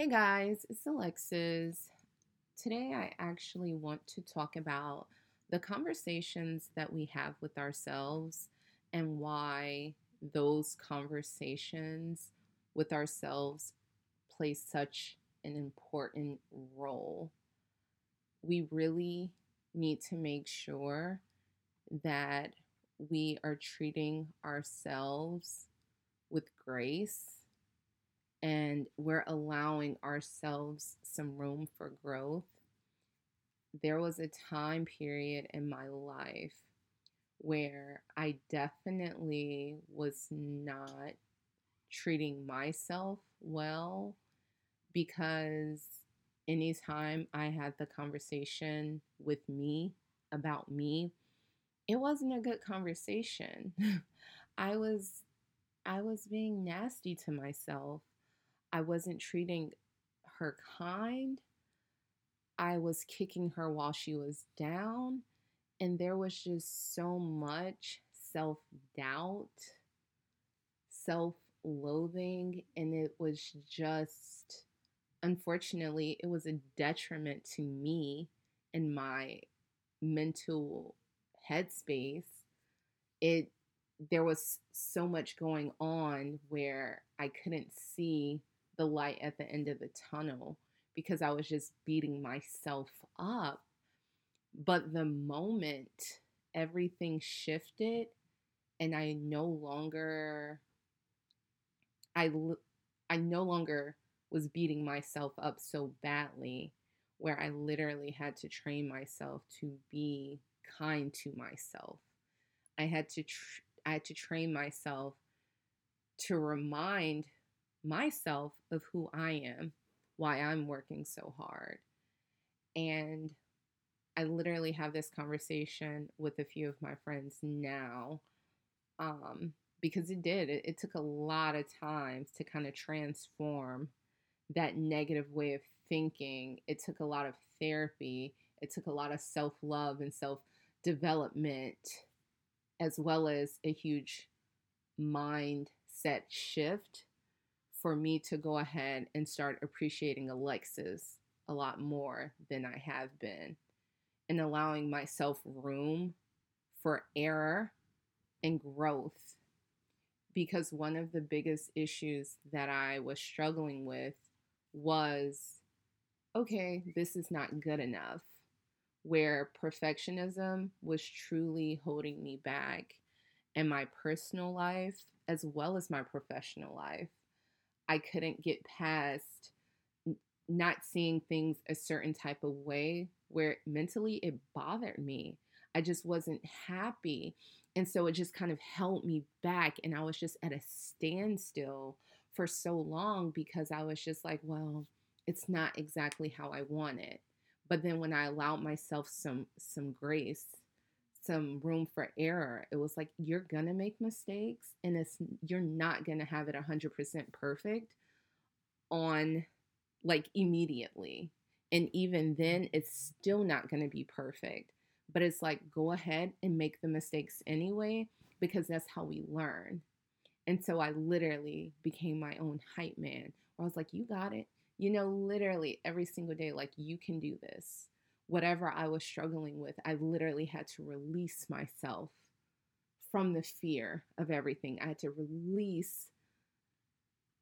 Hey guys, it's Alexis. Today I actually want to talk about the conversations that we have with ourselves and why those conversations with ourselves play such an important role. We really need to make sure that we are treating ourselves with grace and we're allowing ourselves some room for growth. There was a time period in my life where I definitely was not treating myself well because anytime I had the conversation with me about me, it wasn't a good conversation. I was I was being nasty to myself. I wasn't treating her kind. I was kicking her while she was down. And there was just so much self doubt, self loathing. And it was just, unfortunately, it was a detriment to me and my mental headspace. It, there was so much going on where I couldn't see the light at the end of the tunnel because I was just beating myself up. But the moment everything shifted and I no longer I I no longer was beating myself up so badly where I literally had to train myself to be kind to myself. I had to tr- I had to train myself to remind myself of who I am, why I'm working so hard. And I literally have this conversation with a few of my friends now um, because it did. It, it took a lot of time to kind of transform that negative way of thinking. It took a lot of therapy, it took a lot of self love and self development, as well as a huge mindset shift for me to go ahead and start appreciating Alexis a lot more than I have been and allowing myself room for error and growth. Because one of the biggest issues that I was struggling with was okay, this is not good enough, where perfectionism was truly holding me back in my personal life as well as my professional life. I couldn't get past not seeing things a certain type of way where mentally it bothered me. I just wasn't happy. And so it just kind of held me back. And I was just at a standstill for so long because I was just like, well, it's not exactly how I want it. But then when I allowed myself some some grace some room for error. It was like you're gonna make mistakes, and it's you're not gonna have it 100% perfect on like immediately. And even then, mm. it's still not gonna be perfect. But it's like go ahead and make the mistakes anyway, because that's how we learn. And so I literally became my own hype man. I was like, you got it. You know, literally every single day, like you can do this whatever I was struggling with, I literally had to release myself from the fear of everything. I had to release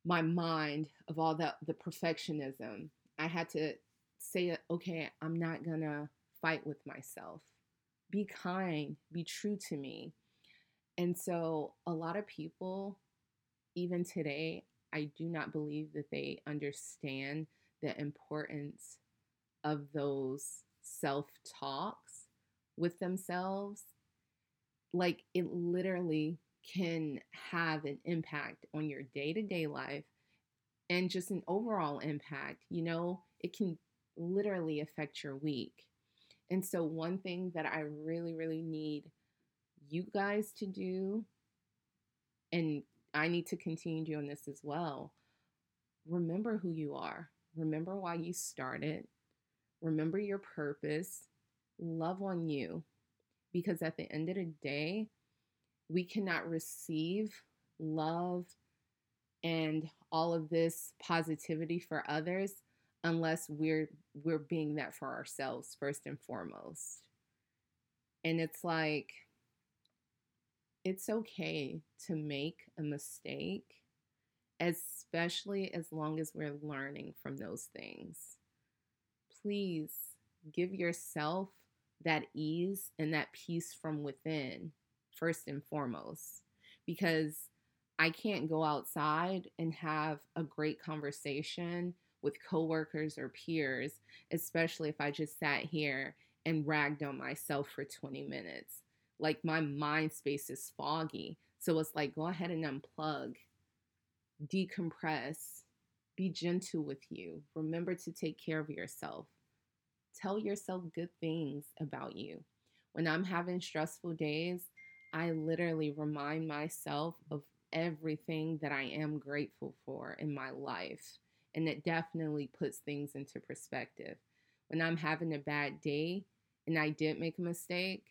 my mind of all that the perfectionism. I had to say, okay, I'm not gonna fight with myself. Be kind, be true to me. And so, a lot of people, even today, I do not believe that they understand the importance of those self talks with themselves, like it literally can have an impact on your day to day life and just an overall impact. You know, it can literally affect your week. And so, one thing that I really, really need you guys to do, and I need to continue doing this as well remember who you are, remember why you started, Remember your purpose. Love on you. Because at the end of the day, we cannot receive love and all of this positivity for others unless we're we're being that for ourselves first and foremost. And it's like it's okay to make a mistake especially as long as we're learning from those things. Please give yourself that ease and that peace from within, first and foremost, because I can't go outside and have a great conversation with coworkers or peers, especially if I just sat here and ragged on myself for 20 minutes. Like my mind space is foggy. So it's like, go ahead and unplug, decompress, be gentle with you. Remember to take care of yourself. Tell yourself good things about you. When I'm having stressful days, I literally remind myself of everything that I am grateful for in my life. And it definitely puts things into perspective. When I'm having a bad day and I did make a mistake,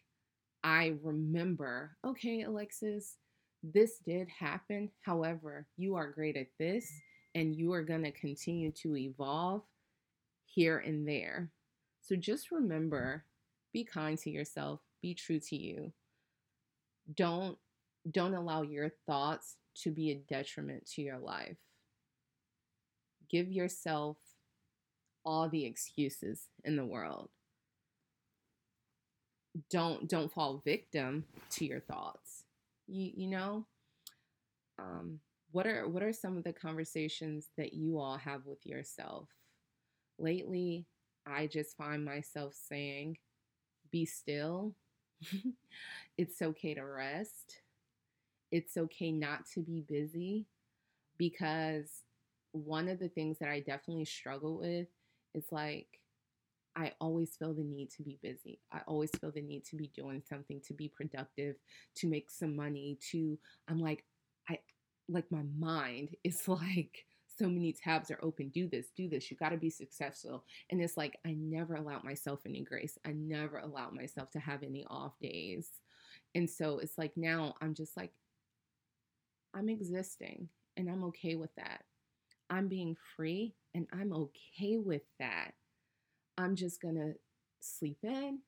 I remember, okay, Alexis, this did happen. However, you are great at this and you are going to continue to evolve here and there. So just remember be kind to yourself, be true to you. Don't don't allow your thoughts to be a detriment to your life. Give yourself all the excuses in the world. Don't don't fall victim to your thoughts. You you know, um, what are what are some of the conversations that you all have with yourself? Lately, I just find myself saying, "Be still." it's okay to rest. It's okay not to be busy because one of the things that I definitely struggle with is like I always feel the need to be busy. I always feel the need to be doing something, to be productive, to make some money, to I'm like I like my mind is like so many tabs are open. Do this, do this. You got to be successful. And it's like I never allowed myself any grace. I never allowed myself to have any off days. And so it's like now I'm just like I'm existing and I'm okay with that. I'm being free and I'm okay with that. I'm just going to sleep in.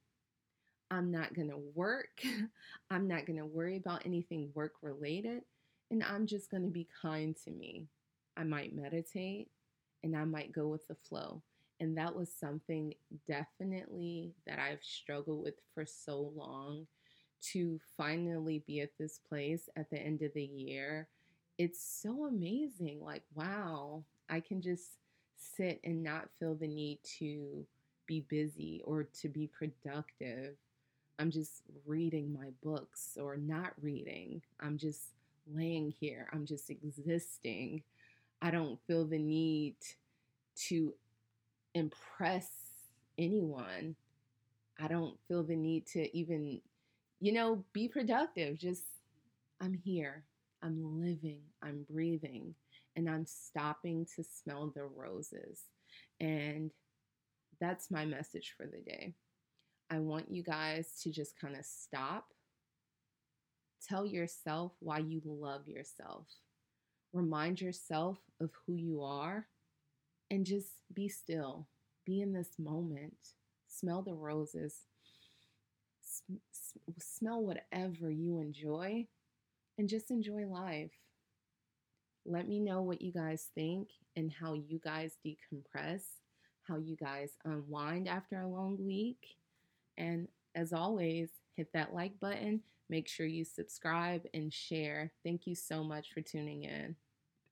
I'm not going to work. I'm not going to worry about anything work related. And I'm just going to be kind to me. I might meditate and I might go with the flow. And that was something definitely that I've struggled with for so long to finally be at this place at the end of the year. It's so amazing. Like, wow, I can just sit and not feel the need to be busy or to be productive. I'm just reading my books or not reading. I'm just laying here. I'm just existing. I don't feel the need to impress anyone. I don't feel the need to even, you know, be productive. Just, I'm here. I'm living. I'm breathing. And I'm stopping to smell the roses. And that's my message for the day. I want you guys to just kind of stop. Tell yourself why you love yourself. Remind yourself of who you are and just be still. Be in this moment. Smell the roses. S- smell whatever you enjoy and just enjoy life. Let me know what you guys think and how you guys decompress how you guys unwind after a long week. And as always, hit that like button. Make sure you subscribe and share. Thank you so much for tuning in.